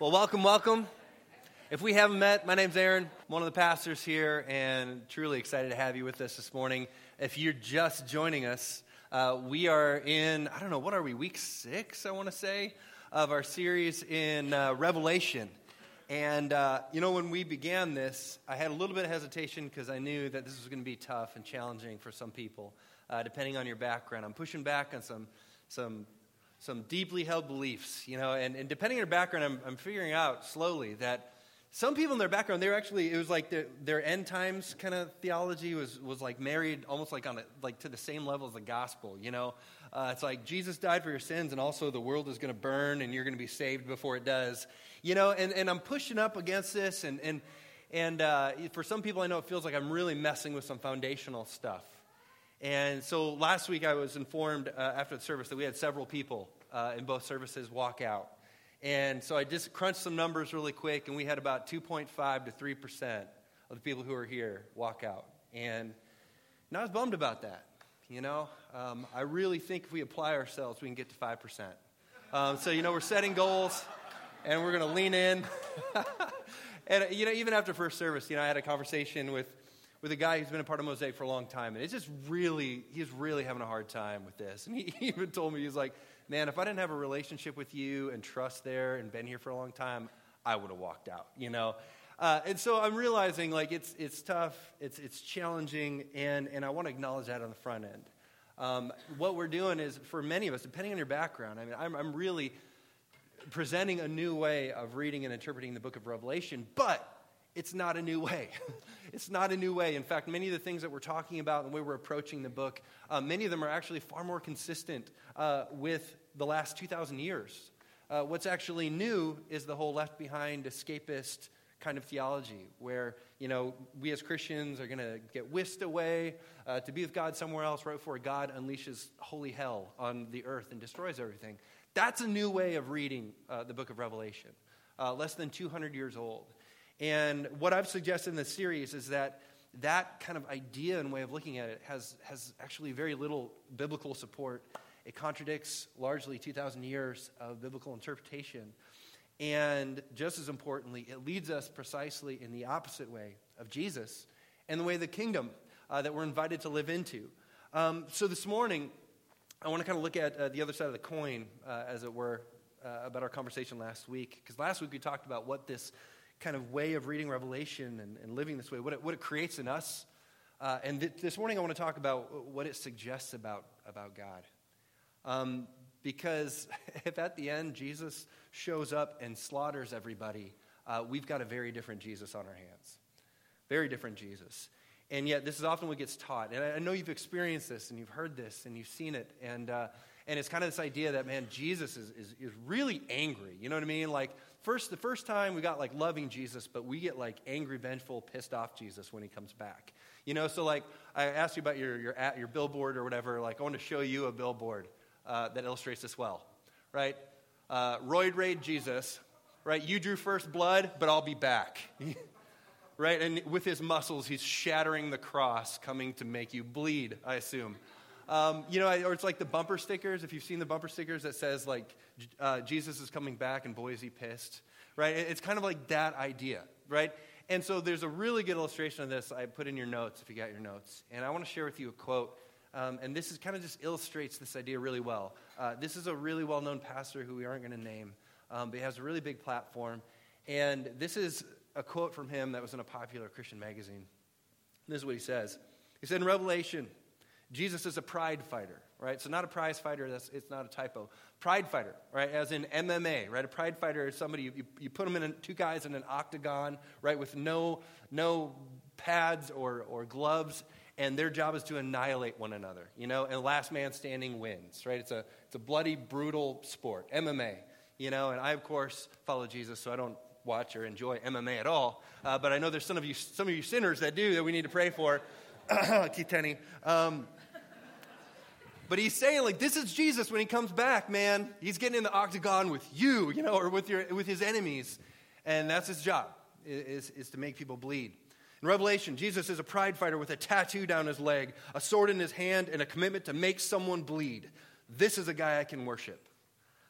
Well, welcome, welcome. If we haven't met, my name's Aaron, I'm one of the pastors here, and truly excited to have you with us this morning. If you're just joining us, uh, we are in, I don't know, what are we, week six, I want to say, of our series in uh, Revelation. And, uh, you know, when we began this, I had a little bit of hesitation because I knew that this was going to be tough and challenging for some people, uh, depending on your background. I'm pushing back on some, some some deeply held beliefs, you know, and, and depending on your background, I'm, I'm figuring out slowly that some people in their background, they were actually, it was like the, their end times kind of theology was, was like married almost like on a, like to the same level as the gospel, you know. Uh, it's like Jesus died for your sins and also the world is going to burn and you're going to be saved before it does, you know, and, and I'm pushing up against this and, and, and uh, for some people, I know it feels like I'm really messing with some foundational stuff. And so last week I was informed uh, after the service that we had several people uh, in both services walk out. And so I just crunched some numbers really quick, and we had about 2.5 to 3% of the people who are here walk out. And, and I was bummed about that. You know, um, I really think if we apply ourselves, we can get to 5%. Um, so, you know, we're setting goals, and we're going to lean in. and, you know, even after first service, you know, I had a conversation with with a guy who's been a part of Mosaic for a long time, and it's just really, he's really having a hard time with this. And he even told me, he's like, man, if I didn't have a relationship with you and trust there and been here for a long time, I would have walked out, you know? Uh, and so I'm realizing, like, it's, it's tough, it's, it's challenging, and, and I want to acknowledge that on the front end. Um, what we're doing is, for many of us, depending on your background, I mean, I'm, I'm really presenting a new way of reading and interpreting the book of Revelation, but it's not a new way. it's not a new way. In fact, many of the things that we're talking about and the way we're approaching the book, uh, many of them are actually far more consistent uh, with the last 2,000 years. Uh, what's actually new is the whole left behind escapist kind of theology where you know we as christians are going to get whisked away uh, to be with god somewhere else right before god unleashes holy hell on the earth and destroys everything that's a new way of reading uh, the book of revelation uh, less than 200 years old and what I've suggested in this series is that that kind of idea and way of looking at it has, has actually very little biblical support. It contradicts largely 2,000 years of biblical interpretation. And just as importantly, it leads us precisely in the opposite way of Jesus and the way of the kingdom uh, that we're invited to live into. Um, so this morning, I want to kind of look at uh, the other side of the coin, uh, as it were, uh, about our conversation last week. Because last week we talked about what this kind of way of reading Revelation and, and living this way, what it, what it creates in us. Uh, and th- this morning I want to talk about what it suggests about, about God. Um, because if at the end Jesus shows up and slaughters everybody, uh, we've got a very different Jesus on our hands. Very different Jesus. And yet, this is often what gets taught. And I, know you've experienced this and you've heard this and you've seen it. And, uh, and it's kind of this idea that, man, Jesus is, is, is really angry. You know what I mean? Like, first, the first time we got like loving Jesus, but we get like angry, vengeful, pissed off Jesus when he comes back. You know, so like I asked you about your, your, your billboard or whatever. Like, I want to show you a billboard uh, that illustrates this well, right? Uh, Roid Raid Jesus, right? You drew first blood, but I'll be back. right? And with his muscles, he's shattering the cross, coming to make you bleed, I assume. Um, you know, or it's like the bumper stickers. If you've seen the bumper stickers that says like uh, Jesus is coming back and boy is he pissed, right? It's kind of like that idea, right? And so there's a really good illustration of this I put in your notes if you got your notes, and I want to share with you a quote. Um, and this is kind of just illustrates this idea really well. Uh, this is a really well-known pastor who we aren't going to name, um, but he has a really big platform. And this is a quote from him that was in a popular Christian magazine. This is what he says. He said in Revelation, Jesus is a pride fighter, right? So not a prize fighter, that's, it's not a typo. Pride fighter, right? As in MMA, right? A pride fighter is somebody, you, you put them in, a, two guys in an octagon, right, with no, no pads or, or gloves, and their job is to annihilate one another, you know? And last man standing wins, right? It's a, it's a bloody, brutal sport, MMA, you know? And I, of course, follow Jesus, so I don't watch or enjoy MMA at all. Uh, but I know there's some of you, some of you sinners that do that we need to pray for. Tenney. Um, but he's saying, like, this is Jesus when he comes back, man. He's getting in the octagon with you, you know, or with, your, with his enemies. And that's his job, is, is to make people bleed. In Revelation, Jesus is a pride fighter with a tattoo down his leg, a sword in his hand, and a commitment to make someone bleed. This is a guy I can worship.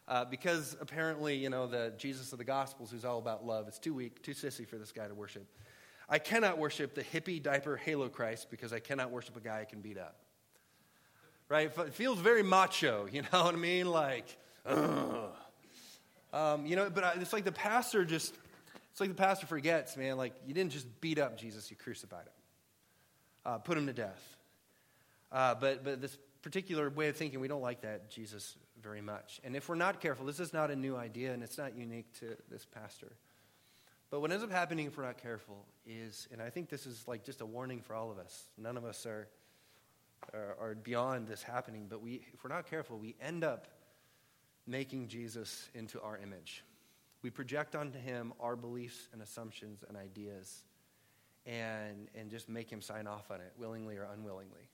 Uh, because apparently, you know, the Jesus of the Gospels, who's all about love, is too weak, too sissy for this guy to worship. I cannot worship the hippie diaper halo Christ because I cannot worship a guy I can beat up. Right? It feels very macho, you know what I mean? Like, um, you know, but it's like the pastor just, it's like the pastor forgets, man, like, you didn't just beat up Jesus, you crucified him, uh, put him to death. Uh, but, but this particular way of thinking, we don't like that Jesus very much. And if we're not careful, this is not a new idea and it's not unique to this pastor. But what ends up happening if we're not careful is, and I think this is like just a warning for all of us. None of us are, are, are beyond this happening, but we, if we're not careful, we end up making Jesus into our image. We project onto him our beliefs and assumptions and ideas and, and just make him sign off on it, willingly or unwillingly.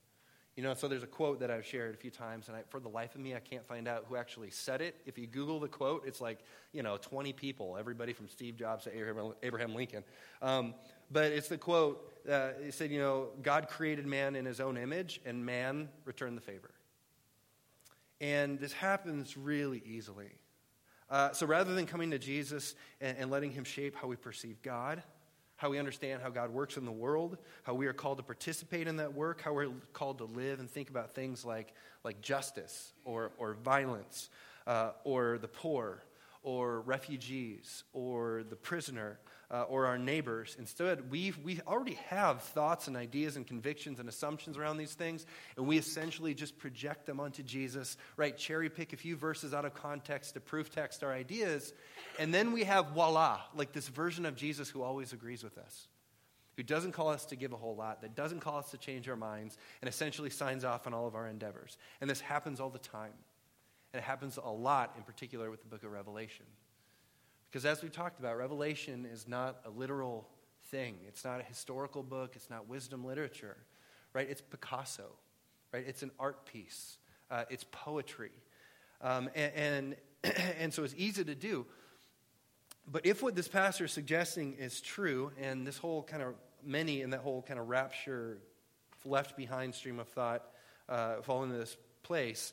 You know, so there's a quote that I've shared a few times, and I, for the life of me, I can't find out who actually said it. If you Google the quote, it's like, you know, 20 people, everybody from Steve Jobs to Abraham, Abraham Lincoln. Um, but it's the quote, uh, it said, you know, God created man in his own image, and man returned the favor. And this happens really easily. Uh, so rather than coming to Jesus and, and letting him shape how we perceive God, how we understand how God works in the world, how we are called to participate in that work, how we're called to live and think about things like, like justice or, or violence uh, or the poor or refugees or the prisoner uh, or our neighbors. Instead, we we already have thoughts and ideas and convictions and assumptions around these things, and we essentially just project them onto Jesus, right? Cherry pick a few verses out of context to proof text our ideas, and then we have voila, like this version of Jesus who always agrees with us. Who doesn't call us to give a whole lot, that doesn't call us to change our minds, and essentially signs off on all of our endeavors. And this happens all the time. And it happens a lot, in particular, with the book of Revelation. Because as we talked about, Revelation is not a literal thing. It's not a historical book. It's not wisdom literature, right? It's Picasso, right? It's an art piece. Uh, it's poetry. Um, and, and, and so it's easy to do. But if what this pastor is suggesting is true, and this whole kind of many in that whole kind of rapture, left behind stream of thought uh, fall into this place,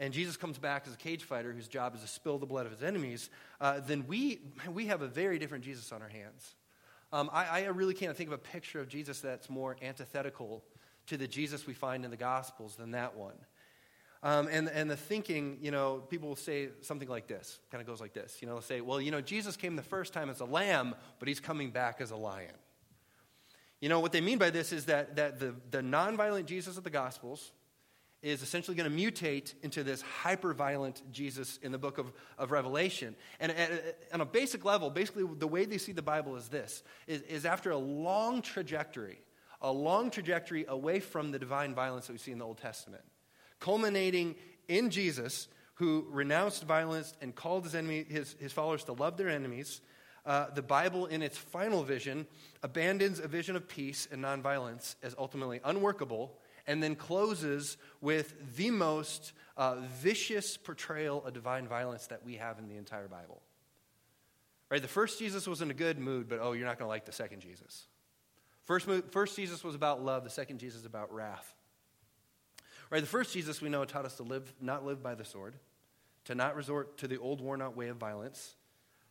and Jesus comes back as a cage fighter whose job is to spill the blood of his enemies, uh, then we, we have a very different Jesus on our hands. Um, I, I really can't think of a picture of Jesus that's more antithetical to the Jesus we find in the Gospels than that one. Um, and, and the thinking, you know, people will say something like this, kind of goes like this. You know, they'll say, well, you know, Jesus came the first time as a lamb, but he's coming back as a lion. You know, what they mean by this is that, that the, the nonviolent Jesus of the Gospels, is essentially going to mutate into this hyper violent Jesus in the book of, of Revelation. And on a basic level, basically, the way they see the Bible is this is, is after a long trajectory, a long trajectory away from the divine violence that we see in the Old Testament, culminating in Jesus, who renounced violence and called his, enemy, his, his followers to love their enemies. Uh, the Bible, in its final vision, abandons a vision of peace and nonviolence as ultimately unworkable and then closes with the most uh, vicious portrayal of divine violence that we have in the entire Bible. Right? The first Jesus was in a good mood, but oh, you're not going to like the second Jesus. First, first Jesus was about love, the second Jesus about wrath. Right? The first Jesus we know taught us to live, not live by the sword, to not resort to the old worn out way of violence,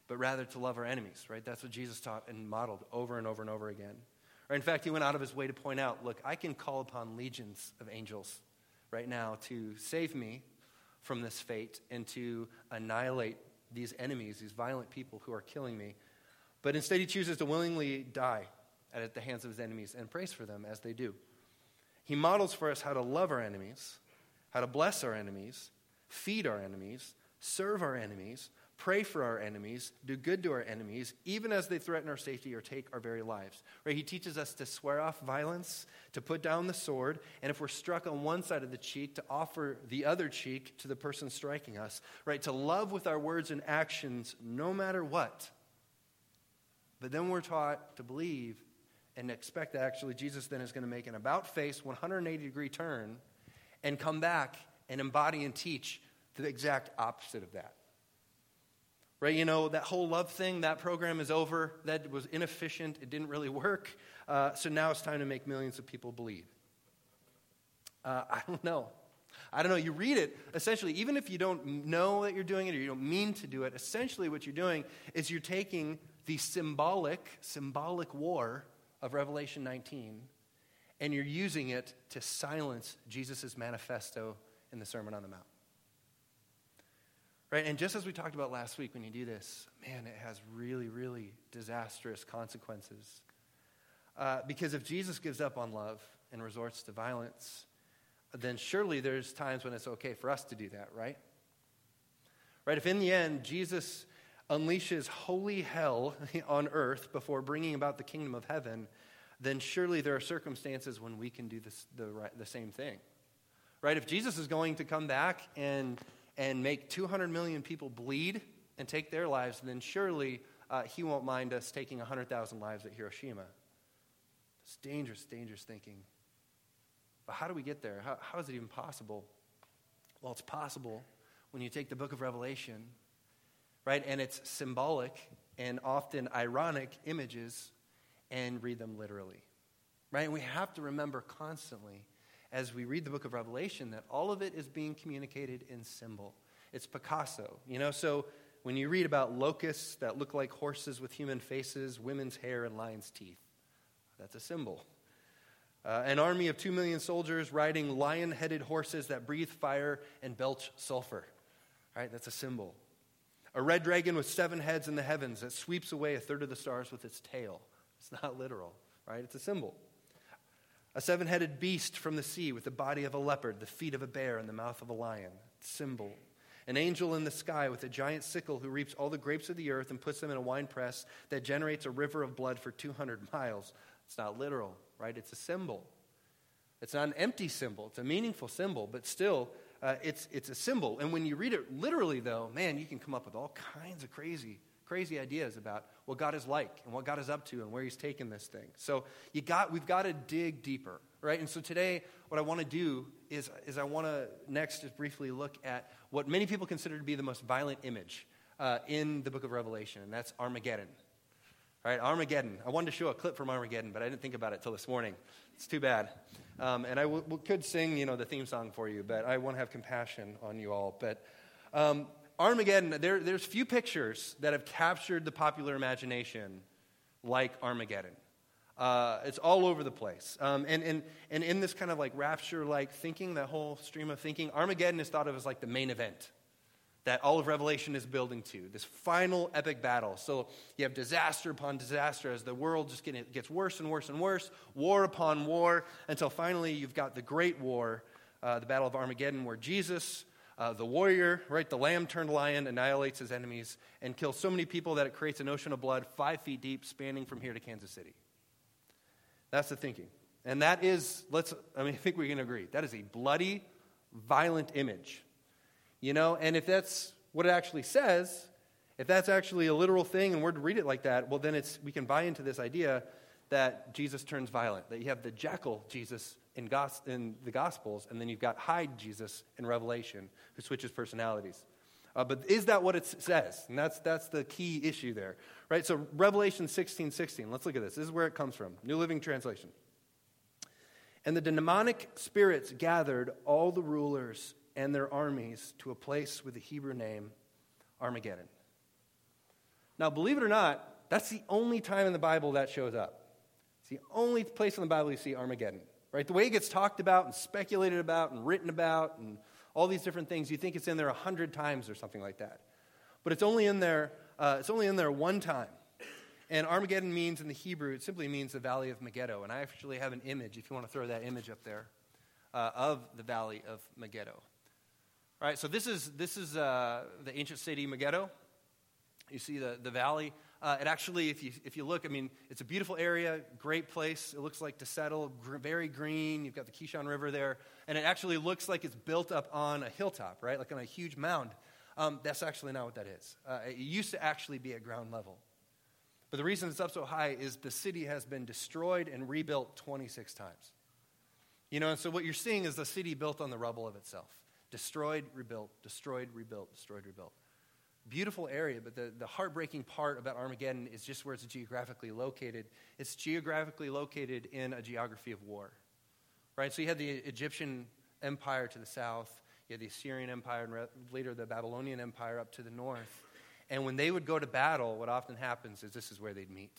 but rather to love our enemies. Right? That's what Jesus taught and modeled over and over and over again. Or in fact, he went out of his way to point out look, I can call upon legions of angels right now to save me from this fate and to annihilate these enemies, these violent people who are killing me. But instead, he chooses to willingly die at the hands of his enemies and prays for them as they do. He models for us how to love our enemies, how to bless our enemies, feed our enemies, serve our enemies, pray for our enemies, do good to our enemies, even as they threaten our safety or take our very lives. Right? He teaches us to swear off violence, to put down the sword, and if we're struck on one side of the cheek, to offer the other cheek to the person striking us. Right? To love with our words and actions no matter what. But then we're taught to believe and expect that actually Jesus then is going to make an about face 180 degree turn and come back and embody and teach the exact opposite of that. Right? You know, that whole love thing, that program is over. That was inefficient. It didn't really work. Uh, so now it's time to make millions of people bleed. Uh, I don't know. I don't know. You read it, essentially, even if you don't know that you're doing it or you don't mean to do it, essentially what you're doing is you're taking the symbolic, symbolic war of Revelation 19 and you're using it to silence Jesus' manifesto in the Sermon on the Mount. Right? And just as we talked about last week, when you do this, man, it has really, really disastrous consequences. Uh, because if Jesus gives up on love and resorts to violence, then surely there's times when it's okay for us to do that, right? Right? If in the end Jesus unleashes holy hell on earth before bringing about the kingdom of heaven, then surely there are circumstances when we can do this, the, the same thing. Right? If Jesus is going to come back and, and make 200 million people bleed and take their lives, then surely uh, he won't mind us taking 100,000 lives at Hiroshima. It's dangerous, dangerous thinking. But how do we get there? How, how is it even possible? Well, it's possible when you take the book of Revelation, right, and it's symbolic and often ironic images and read them literally. Right? And we have to remember constantly as we read the book of Revelation that all of it is being communicated in symbol. It's Picasso, you know? So when you read about locusts that look like horses with human faces, women's hair, and lions' teeth, that's a symbol. Uh, an army of two million soldiers riding lion headed horses that breathe fire and belch sulfur. Right? That's a symbol. A red dragon with seven heads in the heavens that sweeps away a third of the stars with its tail. It's not literal, right? It's a symbol. A seven headed beast from the sea with the body of a leopard, the feet of a bear, and the mouth of a lion. Symbol. An angel in the sky with a giant sickle who reaps all the grapes of the earth and puts them in a wine press that generates a river of blood for 200 miles. It's not literal, right? It's a symbol. It's not an empty symbol, it's a meaningful symbol, but still, uh, it's, it's a symbol. And when you read it literally, though, man, you can come up with all kinds of crazy crazy ideas about what God is like and what God is up to and where He's taken this thing. So you got, we've got to dig deeper, right? And so today, what I want to do is, is I want to next just briefly look at what many people consider to be the most violent image uh, in the book of Revelation, and that's Armageddon. All right, Armageddon. I wanted to show a clip from Armageddon, but I didn't think about it till this morning. It's too bad. Um, and I could sing, you know, the theme song for you, but I want to have compassion on you all. But um, Armageddon, there, there's few pictures that have captured the popular imagination like Armageddon. Uh, it's all over the place. Um, and, and, and in this kind of like rapture like thinking, that whole stream of thinking, Armageddon is thought of as like the main event that all of Revelation is building to, this final epic battle. So you have disaster upon disaster as the world just get, gets worse and worse and worse, war upon war, until finally you've got the great war, uh, the Battle of Armageddon, where Jesus uh, the warrior, right, the lamb turned lion, annihilates his enemies and kills so many people that it creates an ocean of blood five feet deep, spanning from here to Kansas City. That's the thinking. And that is, let's, I mean, I think we can agree, that is a bloody, violent image. You know, and if that's what it actually says, if that's actually a literal thing and we're to read it like that, well, then it's, we can buy into this idea that Jesus turns violent, that you have the Jekyll Jesus in, gos- in the Gospels, and then you've got Hyde Jesus in Revelation, who switches personalities. Uh, but is that what it says? And that's, that's the key issue there, right? So Revelation 16, 16, let's look at this. This is where it comes from. New Living Translation. And the demonic spirits gathered all the rulers and their armies to a place with the Hebrew name Armageddon. Now, believe it or not, that's the only time in the Bible that shows up. It's the only place in the Bible you see Armageddon right? The way it gets talked about and speculated about and written about and all these different things, you think it's in there a hundred times or something like that. But it's only in there, uh, it's only in there one time. And Armageddon means in the Hebrew, it simply means the valley of Megiddo. And I actually have an image, if you want to throw that image up there, uh, of the valley of Megiddo. All right, so this is, this is uh, the ancient city Megiddo. You see the, the valley. Uh, it actually, if you, if you look, I mean, it's a beautiful area, great place. It looks like to settle, gr- very green. You've got the Kishon River there. And it actually looks like it's built up on a hilltop, right? Like on a huge mound. Um, that's actually not what that is. Uh, it used to actually be at ground level. But the reason it's up so high is the city has been destroyed and rebuilt 26 times. You know, and so what you're seeing is the city built on the rubble of itself destroyed, rebuilt, destroyed, rebuilt, destroyed, rebuilt beautiful area, but the, the heartbreaking part about Armageddon is just where it's geographically located. It's geographically located in a geography of war. Right? So you had the Egyptian Empire to the south, you had the Assyrian Empire, and later the Babylonian Empire up to the north. And when they would go to battle, what often happens is this is where they'd meet.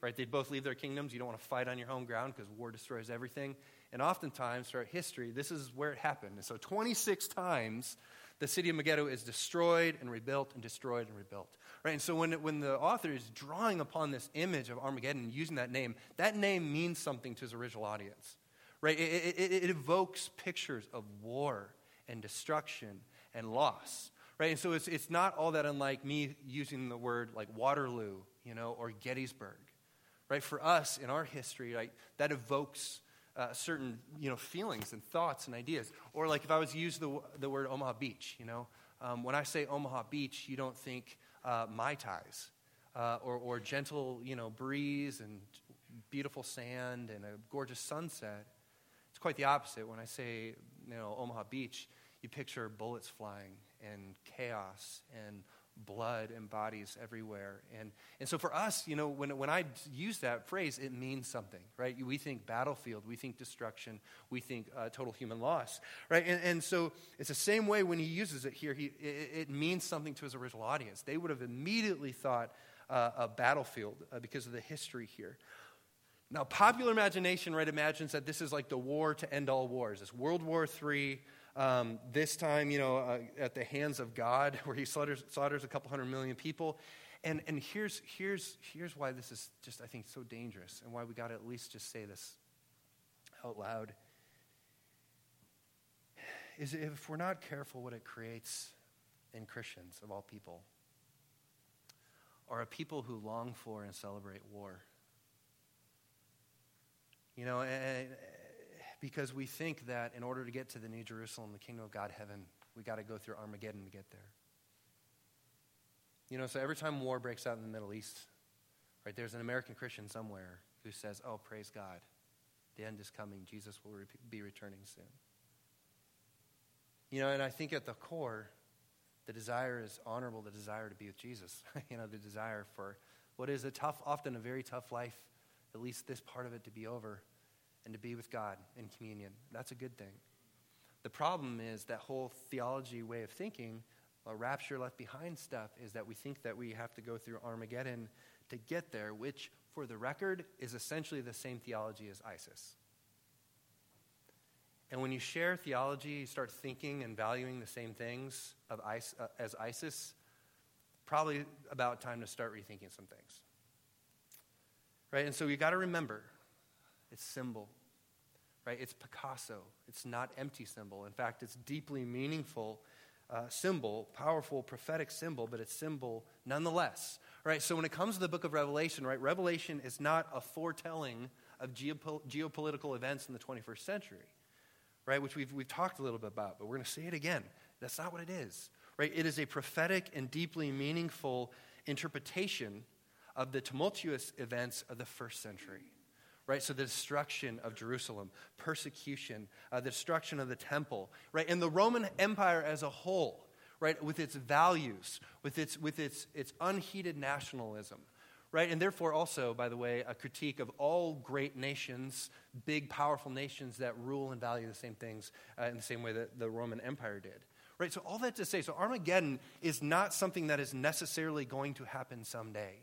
Right? They'd both leave their kingdoms. You don't want to fight on your home ground because war destroys everything. And oftentimes, throughout history, this is where it happened. And so, 26 times, the city of Megiddo is destroyed and rebuilt and destroyed and rebuilt. Right? And so, when, when the author is drawing upon this image of Armageddon using that name, that name means something to his original audience. Right? It, it, it evokes pictures of war and destruction and loss. Right? And so it's, it's not all that unlike me using the word like Waterloo, you know, or Gettysburg. Right? For us in our history, right, that evokes uh, certain, you know, feelings and thoughts and ideas. Or like if I was to use the, the word Omaha Beach, you know, um, when I say Omaha Beach, you don't think uh, Mai Tais uh, or, or gentle, you know, breeze and beautiful sand and a gorgeous sunset. It's quite the opposite. When I say, you know, Omaha Beach, you picture bullets flying and chaos and blood and bodies everywhere. And, and so for us, you know, when, when I use that phrase, it means something, right? We think battlefield, we think destruction, we think uh, total human loss, right? And, and so it's the same way when he uses it here, he, it, it means something to his original audience. They would have immediately thought uh, a battlefield uh, because of the history here. Now, popular imagination, right, imagines that this is like the war to end all wars. It's World War III um, this time, you know, uh, at the hands of God, where he slaughters, slaughters a couple hundred million people. And, and here's, here's, here's why this is just, I think, so dangerous and why we got to at least just say this out loud. Is if we're not careful, what it creates in Christians, of all people, are a people who long for and celebrate war. You know, and, because we think that in order to get to the New Jerusalem, the kingdom of God, heaven, we got to go through Armageddon to get there. You know, so every time war breaks out in the Middle East, right, there's an American Christian somewhere who says, Oh, praise God. The end is coming. Jesus will re- be returning soon. You know, and I think at the core, the desire is honorable, the desire to be with Jesus. you know, the desire for what is a tough, often a very tough life, at least this part of it to be over and to be with God in communion. That's a good thing. The problem is that whole theology way of thinking, a rapture left behind stuff, is that we think that we have to go through Armageddon to get there, which, for the record, is essentially the same theology as ISIS. And when you share theology, you start thinking and valuing the same things of uh, as ISIS, probably about time to start rethinking some things. Right? And so you got to remember it's symbol, right? It's Picasso. It's not empty symbol. In fact, it's deeply meaningful uh, symbol, powerful prophetic symbol, but it's symbol nonetheless, right? So when it comes to the book of Revelation, right, Revelation is not a foretelling of geopol- geopolitical events in the 21st century, right? Which we've, we've talked a little bit about, but we're going to say it again. That's not what it is, right? It is a prophetic and deeply meaningful interpretation of the tumultuous events of the first century right? So the destruction of Jerusalem, persecution, uh, the destruction of the temple, right? And the Roman Empire as a whole, right? With its values, with its, with its, its unheeded nationalism, right? And therefore, also, by the way, a critique of all great nations, big, powerful nations that rule and value the same things uh, in the same way that the Roman Empire did. Right? So, all that to say, so Armageddon is not something that is necessarily going to happen someday.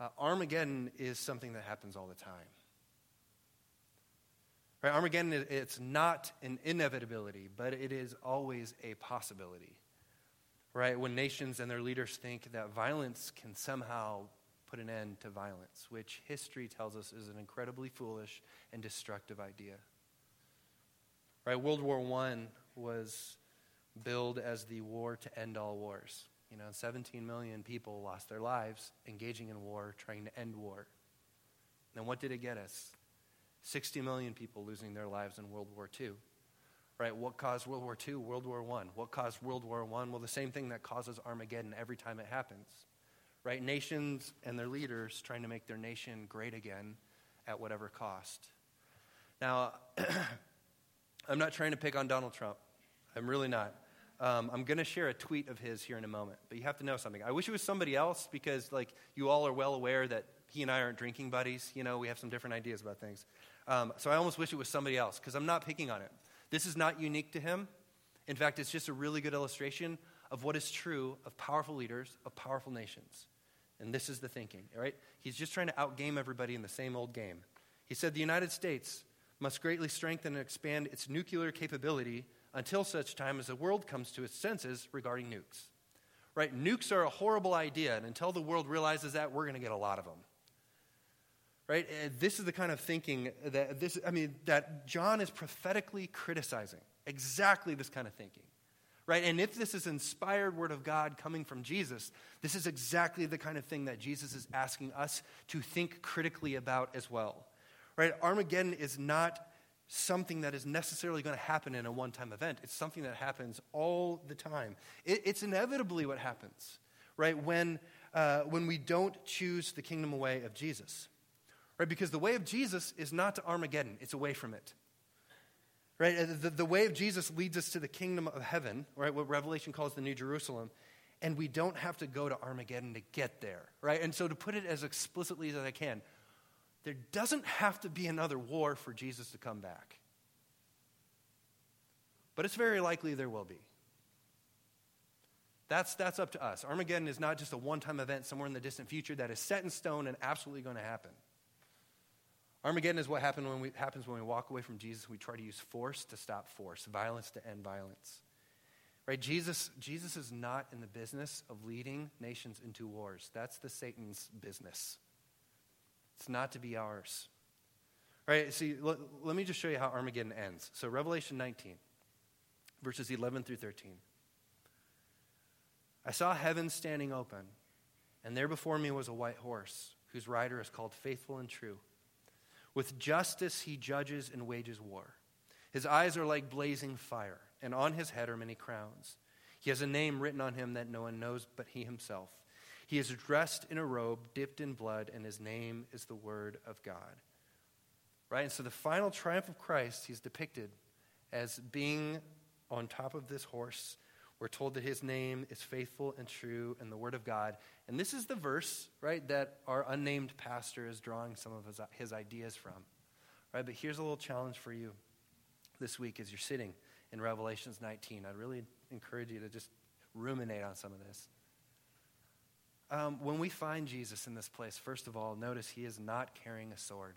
Uh, Armageddon is something that happens all the time. Right? Armageddon, it's not an inevitability, but it is always a possibility. Right? When nations and their leaders think that violence can somehow put an end to violence, which history tells us is an incredibly foolish and destructive idea. Right? World War I was billed as the war to end all wars. You know, 17 million people lost their lives engaging in war, trying to end war. And what did it get us? 60 million people losing their lives in World War II. Right? What caused World War II? World War I. What caused World War I? Well, the same thing that causes Armageddon every time it happens. Right? Nations and their leaders trying to make their nation great again at whatever cost. Now, I'm not trying to pick on Donald Trump. I'm really not. Um, I'm going to share a tweet of his here in a moment, but you have to know something. I wish it was somebody else because, like, you all are well aware that he and I aren't drinking buddies. You know, we have some different ideas about things. Um, so I almost wish it was somebody else because I'm not picking on it. This is not unique to him. In fact, it's just a really good illustration of what is true of powerful leaders of powerful nations. And this is the thinking, right? He's just trying to outgame everybody in the same old game. He said the United States must greatly strengthen and expand its nuclear capability until such time as the world comes to its senses regarding nukes. Right? Nukes are a horrible idea, and until the world realizes that, we're going to get a lot of them. Right? And this is the kind of thinking that this I mean that John is prophetically criticizing. Exactly this kind of thinking. Right? And if this is inspired word of God coming from Jesus, this is exactly the kind of thing that Jesus is asking us to think critically about as well. Right? Armageddon is not something that is necessarily going to happen in a one time event. It's something that happens all the time. It, it's inevitably what happens, right, when, uh, when we don't choose the kingdom away of Jesus. Right? Because the way of Jesus is not to Armageddon, it's away from it. Right? The, the way of Jesus leads us to the kingdom of heaven, right? What Revelation calls the New Jerusalem. And we don't have to go to Armageddon to get there, right? And so, to put it as explicitly as I can, there doesn't have to be another war for Jesus to come back. But it's very likely there will be. That's, that's up to us. Armageddon is not just a one time event somewhere in the distant future that is set in stone and absolutely going to happen. Armageddon is what happen when we, happens when we walk away from Jesus. We try to use force to stop force, violence to end violence. Right? Jesus, Jesus is not in the business of leading nations into wars. That's the Satan's business. It's not to be ours. All right, see, let, let me just show you how Armageddon ends. So, Revelation 19, verses 11 through 13. I saw heaven standing open, and there before me was a white horse, whose rider is called Faithful and True. With justice he judges and wages war. His eyes are like blazing fire, and on his head are many crowns. He has a name written on him that no one knows but he himself. He is dressed in a robe dipped in blood, and his name is the Word of God. Right? And so the final triumph of Christ, he's depicted as being on top of this horse. We're told that his name is faithful and true and the Word of God. And this is the verse, right, that our unnamed pastor is drawing some of his, his ideas from. Right? But here's a little challenge for you this week as you're sitting in Revelations 19. I'd really encourage you to just ruminate on some of this. Um, when we find Jesus in this place, first of all, notice he is not carrying a sword.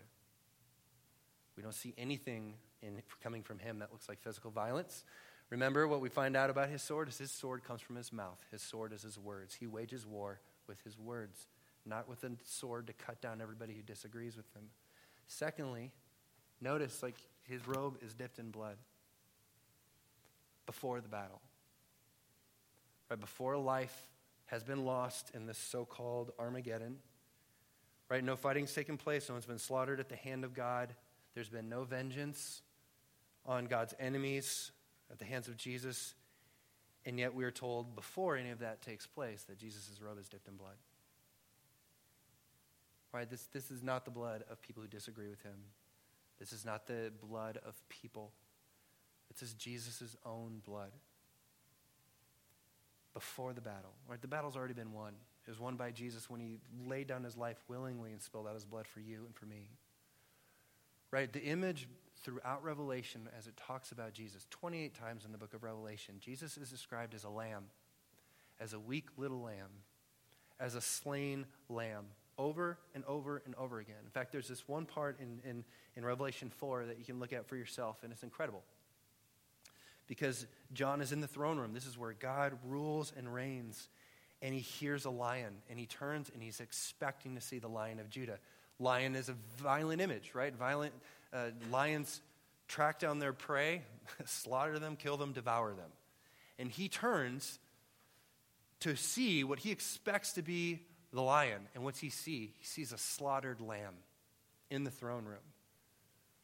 We don't see anything in, coming from him that looks like physical violence. Remember, what we find out about his sword is his sword comes from his mouth. His sword is his words. He wages war with his words, not with a sword to cut down everybody who disagrees with him. Secondly, notice like his robe is dipped in blood before the battle. Right before life has been lost in this so called Armageddon. Right? No fighting's taken place. No one's been slaughtered at the hand of God. There's been no vengeance on God's enemies at the hands of Jesus. And yet we are told before any of that takes place that Jesus' robe is dipped in blood. Right? This, this is not the blood of people who disagree with him. This is not the blood of people. This is Jesus' own blood before the battle. Right? The battle's already been won. It was won by Jesus when he laid down his life willingly and spilled out his blood for you and for me. Right? The image throughout Revelation, as it talks about Jesus, 28 times in the book of Revelation, Jesus is described as a lamb, as a weak little lamb, as a slain lamb, over and over and over again. In fact, there's this one part in, in, in Revelation 4 that you can look at for yourself, and it's incredible because John is in the throne room. This is where God rules and reigns. And he hears a lion and he turns and he's expecting to see the lion of Judah. Lion is a violent image, right? Violent uh, lions track down their prey, slaughter them, kill them, devour them. And he turns to see what he expects to be the lion. And what's he see? He sees a slaughtered lamb in the throne room.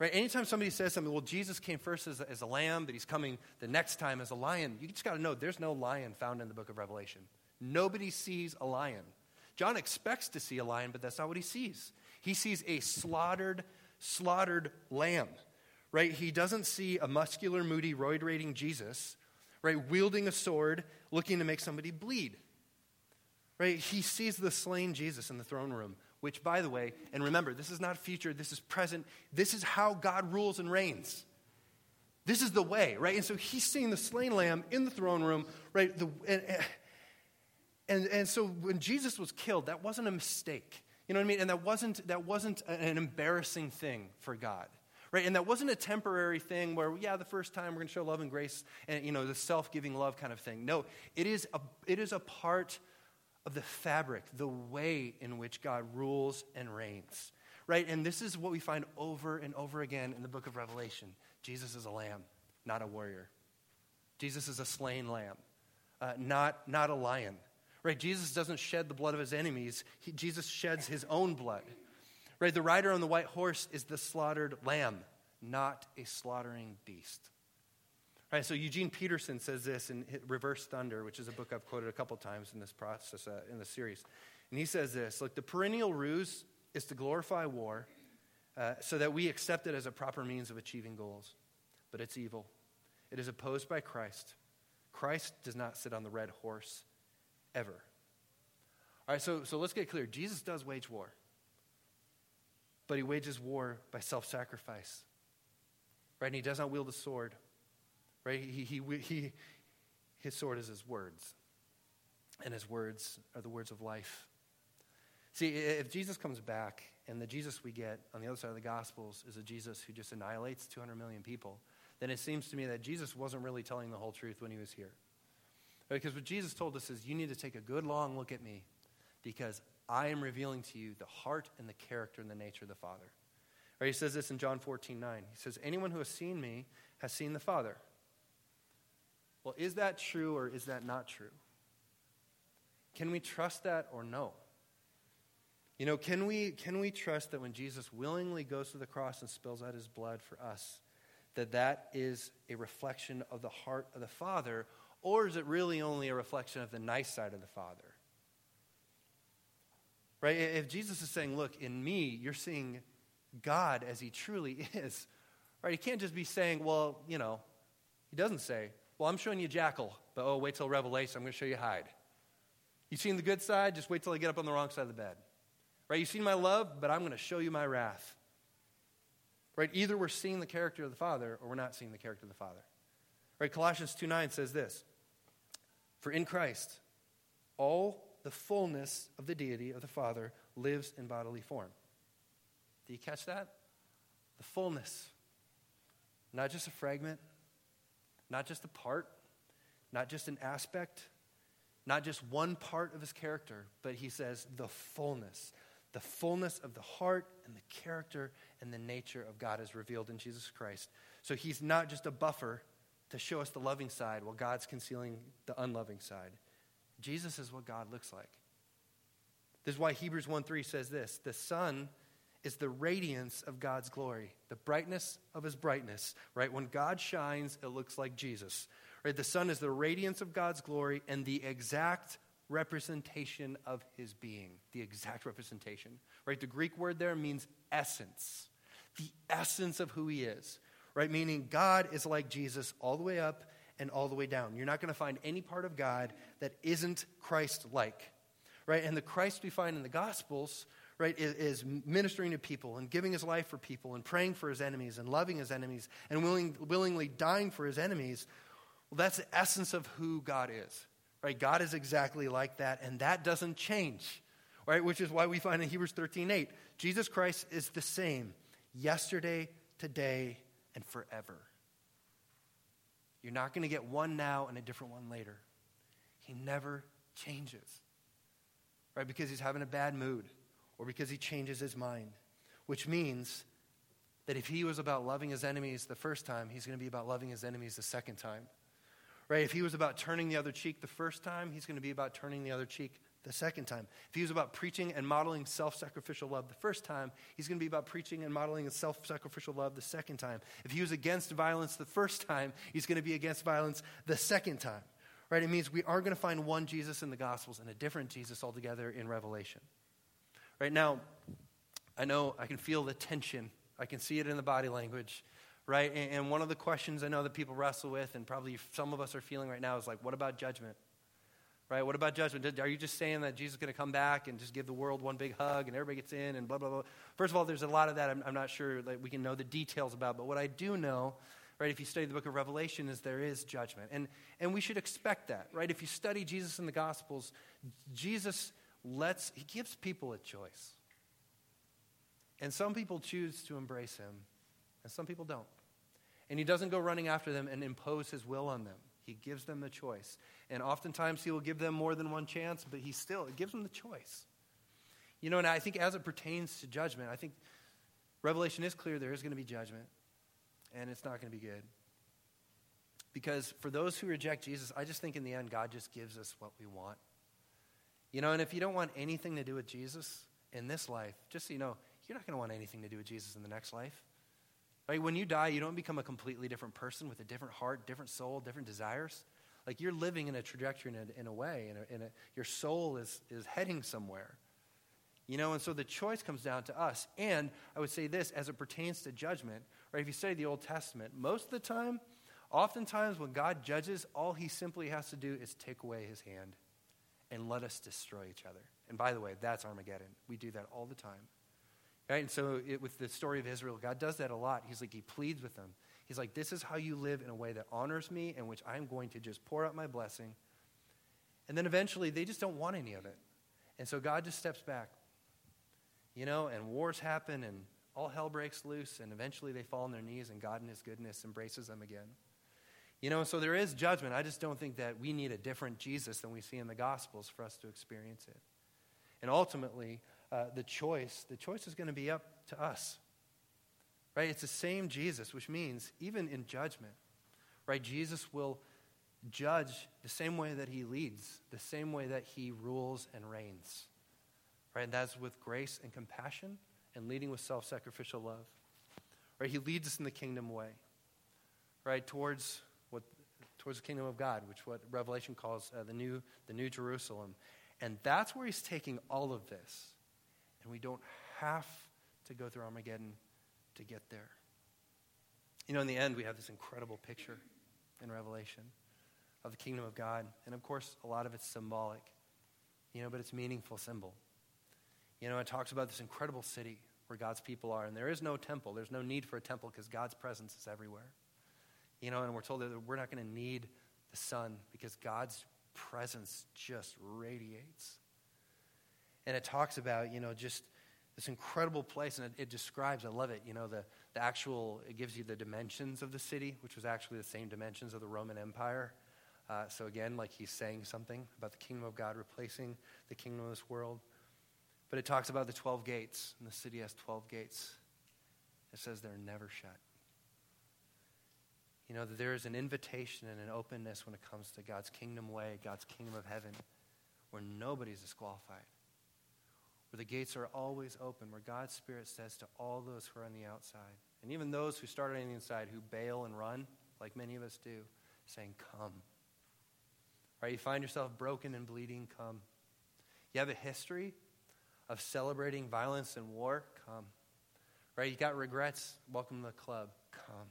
Right? Anytime somebody says something, well, Jesus came first as a, as a lamb, but he's coming the next time as a lion, you just got to know there's no lion found in the book of Revelation. Nobody sees a lion. John expects to see a lion, but that's not what he sees. He sees a slaughtered, slaughtered lamb. Right? He doesn't see a muscular, moody, roid Jesus, right, wielding a sword, looking to make somebody bleed. Right? He sees the slain Jesus in the throne room, which, by the way, and remember, this is not future, this is present. This is how God rules and reigns. This is the way, right? And so he's seeing the slain lamb in the throne room, right? The, and, and, and so when Jesus was killed, that wasn't a mistake. You know what I mean? And that wasn't, that wasn't an embarrassing thing for God. Right? And that wasn't a temporary thing where, yeah, the first time we're going to show love and grace and, you know, the self giving love kind of thing. No, it is, a, it is a part of the fabric, the way in which God rules and reigns. Right? And this is what we find over and over again in the book of Revelation Jesus is a lamb, not a warrior. Jesus is a slain lamb, uh, not, not a lion. Right? Jesus doesn't shed the blood of his enemies, he, Jesus sheds his own blood. Right? The rider on the white horse is the slaughtered lamb, not a slaughtering beast. Right, so Eugene Peterson says this in Reverse Thunder, which is a book I've quoted a couple times in this process, uh, in the series. And he says this Look, the perennial ruse is to glorify war uh, so that we accept it as a proper means of achieving goals. But it's evil. It is opposed by Christ. Christ does not sit on the red horse ever. All right, so, so let's get clear. Jesus does wage war, but he wages war by self sacrifice. Right? And he does not wield a sword. Right? He, he, he, his sword is his words, and his words are the words of life. See, if Jesus comes back and the Jesus we get on the other side of the Gospels is a Jesus who just annihilates 200 million people, then it seems to me that Jesus wasn't really telling the whole truth when he was here. Because what Jesus told us is you need to take a good long look at me because I am revealing to you the heart and the character and the nature of the Father. Or he says this in John 14, 9. He says, Anyone who has seen me has seen the Father. Well, is that true or is that not true? Can we trust that or no? You know, can we, can we trust that when Jesus willingly goes to the cross and spills out his blood for us, that that is a reflection of the heart of the Father, or is it really only a reflection of the nice side of the Father? Right? If Jesus is saying, look, in me, you're seeing God as he truly is, right? He can't just be saying, well, you know, he doesn't say, well, I'm showing you Jekyll, but oh, wait till Revelation, I'm going to show you Hyde. You've seen the good side, just wait till I get up on the wrong side of the bed. Right? You've seen my love, but I'm going to show you my wrath. Right? Either we're seeing the character of the Father or we're not seeing the character of the Father. Right? Colossians 2 9 says this For in Christ, all the fullness of the deity of the Father lives in bodily form. Do you catch that? The fullness. Not just a fragment, not just a part, not just an aspect, not just one part of his character, but he says the fullness. The fullness of the heart and the character and the nature of God is revealed in Jesus Christ. So he's not just a buffer to show us the loving side while God's concealing the unloving side. Jesus is what God looks like. This is why Hebrews 1 3 says this The Son is the radiance of God's glory, the brightness of his brightness, right? When God shines, it looks like Jesus, right? The sun is the radiance of God's glory and the exact representation of his being, the exact representation, right? The Greek word there means essence, the essence of who he is, right? Meaning God is like Jesus all the way up and all the way down. You're not going to find any part of God that isn't Christ like, right? And the Christ we find in the Gospels right, is, is, ministering to people and giving his life for people and praying for his enemies and loving his enemies and willing, willingly dying for his enemies, well, that's the essence of who God is. Right? God is exactly like that, and that doesn't change. Right? Which is why we find in Hebrews 13 8, Jesus Christ is the same yesterday, today, and forever. You're not going to get one now and a different one later. He never changes. Right? Because he's having a bad mood or because he changes his mind, which means that if he was about loving his enemies the first time, he's going to be about loving his enemies the second time. Right? If he was about turning the other cheek the first time, he's going to be about turning the other cheek the second time. If he was about preaching and modeling self sacrificial love the first time, he's going to be about preaching and modeling self sacrificial love the second time. If he was against violence the first time, he's going to be against violence the second time. Right? It means we aren't going to find one Jesus in the Gospels and a different Jesus altogether in Revelation. Right now, I know I can feel the tension. I can see it in the body language, right? And, and one of the questions I know that people wrestle with, and probably some of us are feeling right now, is like, what about judgment? Right? What about judgment? Are you just saying that Jesus is going to come back and just give the world one big hug and everybody gets in and blah, blah, blah? First of all, there's a lot of that I'm, I'm not sure that we can know the details about. But what I do know, right? If you study the book of Revelation, is there is judgment. And, and we should expect that, right? If you study Jesus in the Gospels, Jesus lets, he gives people a choice. And some people choose to embrace him, and some people don't. And he doesn't go running after them and impose his will on them. He gives them the choice. And oftentimes he will give them more than one chance, but he still gives them the choice. You know, and I think as it pertains to judgment, I think Revelation is clear there is going to be judgment, and it's not going to be good. Because for those who reject Jesus, I just think in the end, God just gives us what we want. You know, and if you don't want anything to do with Jesus in this life, just so you know, you're not going to want anything to do with Jesus in the next life. Right? When you die, you don't become a completely different person with a different heart, different soul, different desires. Like you're living in a trajectory in a, in a way, in a, in a, your soul is, is heading somewhere. You know, and so the choice comes down to us. And I would say this as it pertains to judgment, right? If you study the Old Testament, most of the time, oftentimes when God judges, all he simply has to do is take away his hand and let us destroy each other. And by the way, that's Armageddon. We do that all the time. Right? And so it, with the story of Israel, God does that a lot. He's like, He pleads with them. He's like, This is how you live in a way that honors me, in which I'm going to just pour out my blessing. And then eventually they just don't want any of it. And so God just steps back. You know, and wars happen and all hell breaks loose, and eventually they fall on their knees, and God in His goodness embraces them again. You know, so there is judgment. I just don't think that we need a different Jesus than we see in the Gospels for us to experience it. And ultimately, uh, the choice, the choice is going to be up to us. Right? It's the same Jesus, which means even in judgment, right? Jesus will judge the same way that he leads, the same way that he rules and reigns. Right? And that's with grace and compassion and leading with self sacrificial love. Right? He leads us in the kingdom way. Right? Towards towards the kingdom of God, which what Revelation calls uh, the new the new Jerusalem. And that's where he's taking all of this. And we don't have to go through Armageddon to get there. You know, in the end, we have this incredible picture in Revelation of the kingdom of God. And of course, a lot of it's symbolic, you know, but it's meaningful symbol. You know, it talks about this incredible city where God's people are. And there is no temple, there's no need for a temple because God's presence is everywhere. You know, and we're told that we're not going to need the sun because God's presence just radiates. And it talks about, you know, just this incredible place, and it, it, describes, I love it, you know, the, the actual, it gives you the dimensions of the city, which was actually the same dimensions of the Roman Empire. Uh, so again, like he's saying something about the kingdom of God replacing the kingdom of this world. But it talks about the 12 gates, and the city has 12 gates. It says they're never shut. You know, that there is an invitation and an openness when it comes to God's kingdom way, God's kingdom of heaven, where nobody's disqualified where the gates are always open, where God's Spirit says to all those who are on the outside, and even those who started on the inside who bail and run, like many of us do, saying, Come. Right? You find yourself broken and bleeding, come. You have a history of celebrating violence and war, come. Right? You got regrets, welcome to the club, come.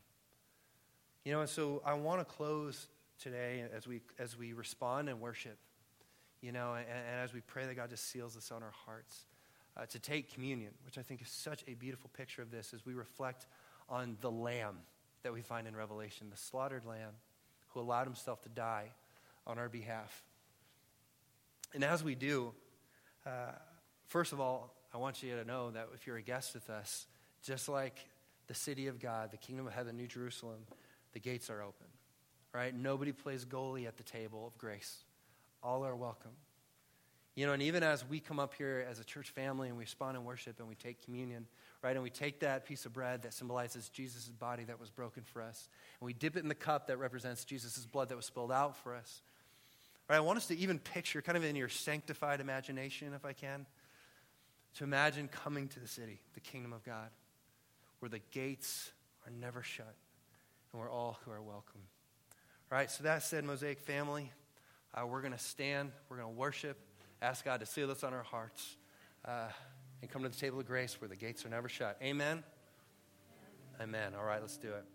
You know, and so I want to close today as we as we respond and worship you know, and, and, as we pray that God just seals this on our hearts, uh, to take communion, which I think is such a beautiful picture of this as we reflect on the Lamb that we find in Revelation, the slaughtered Lamb who allowed himself to die on our behalf. And as we do, uh, first of all, I want you to know that if you're a guest with us, just like the city of God, the kingdom of heaven, New Jerusalem, the gates are open. Right? Nobody plays goalie at the table of grace. All are welcome. You know, and even as we come up here as a church family and we respond in worship and we take communion, right, and we take that piece of bread that symbolizes Jesus' body that was broken for us, and we dip it in the cup that represents Jesus' blood that was spilled out for us, right, I want us to even picture, kind of in your sanctified imagination, if I can, to imagine coming to the city, the kingdom of God, where the gates are never shut and where all who are welcome. All right, so that said, Mosaic family, uh, we're going to stand, we're going to worship ask God to seal this on our hearts uh, and come to the table of grace where the gates are never shut. Amen? Amen. All right, let's do it.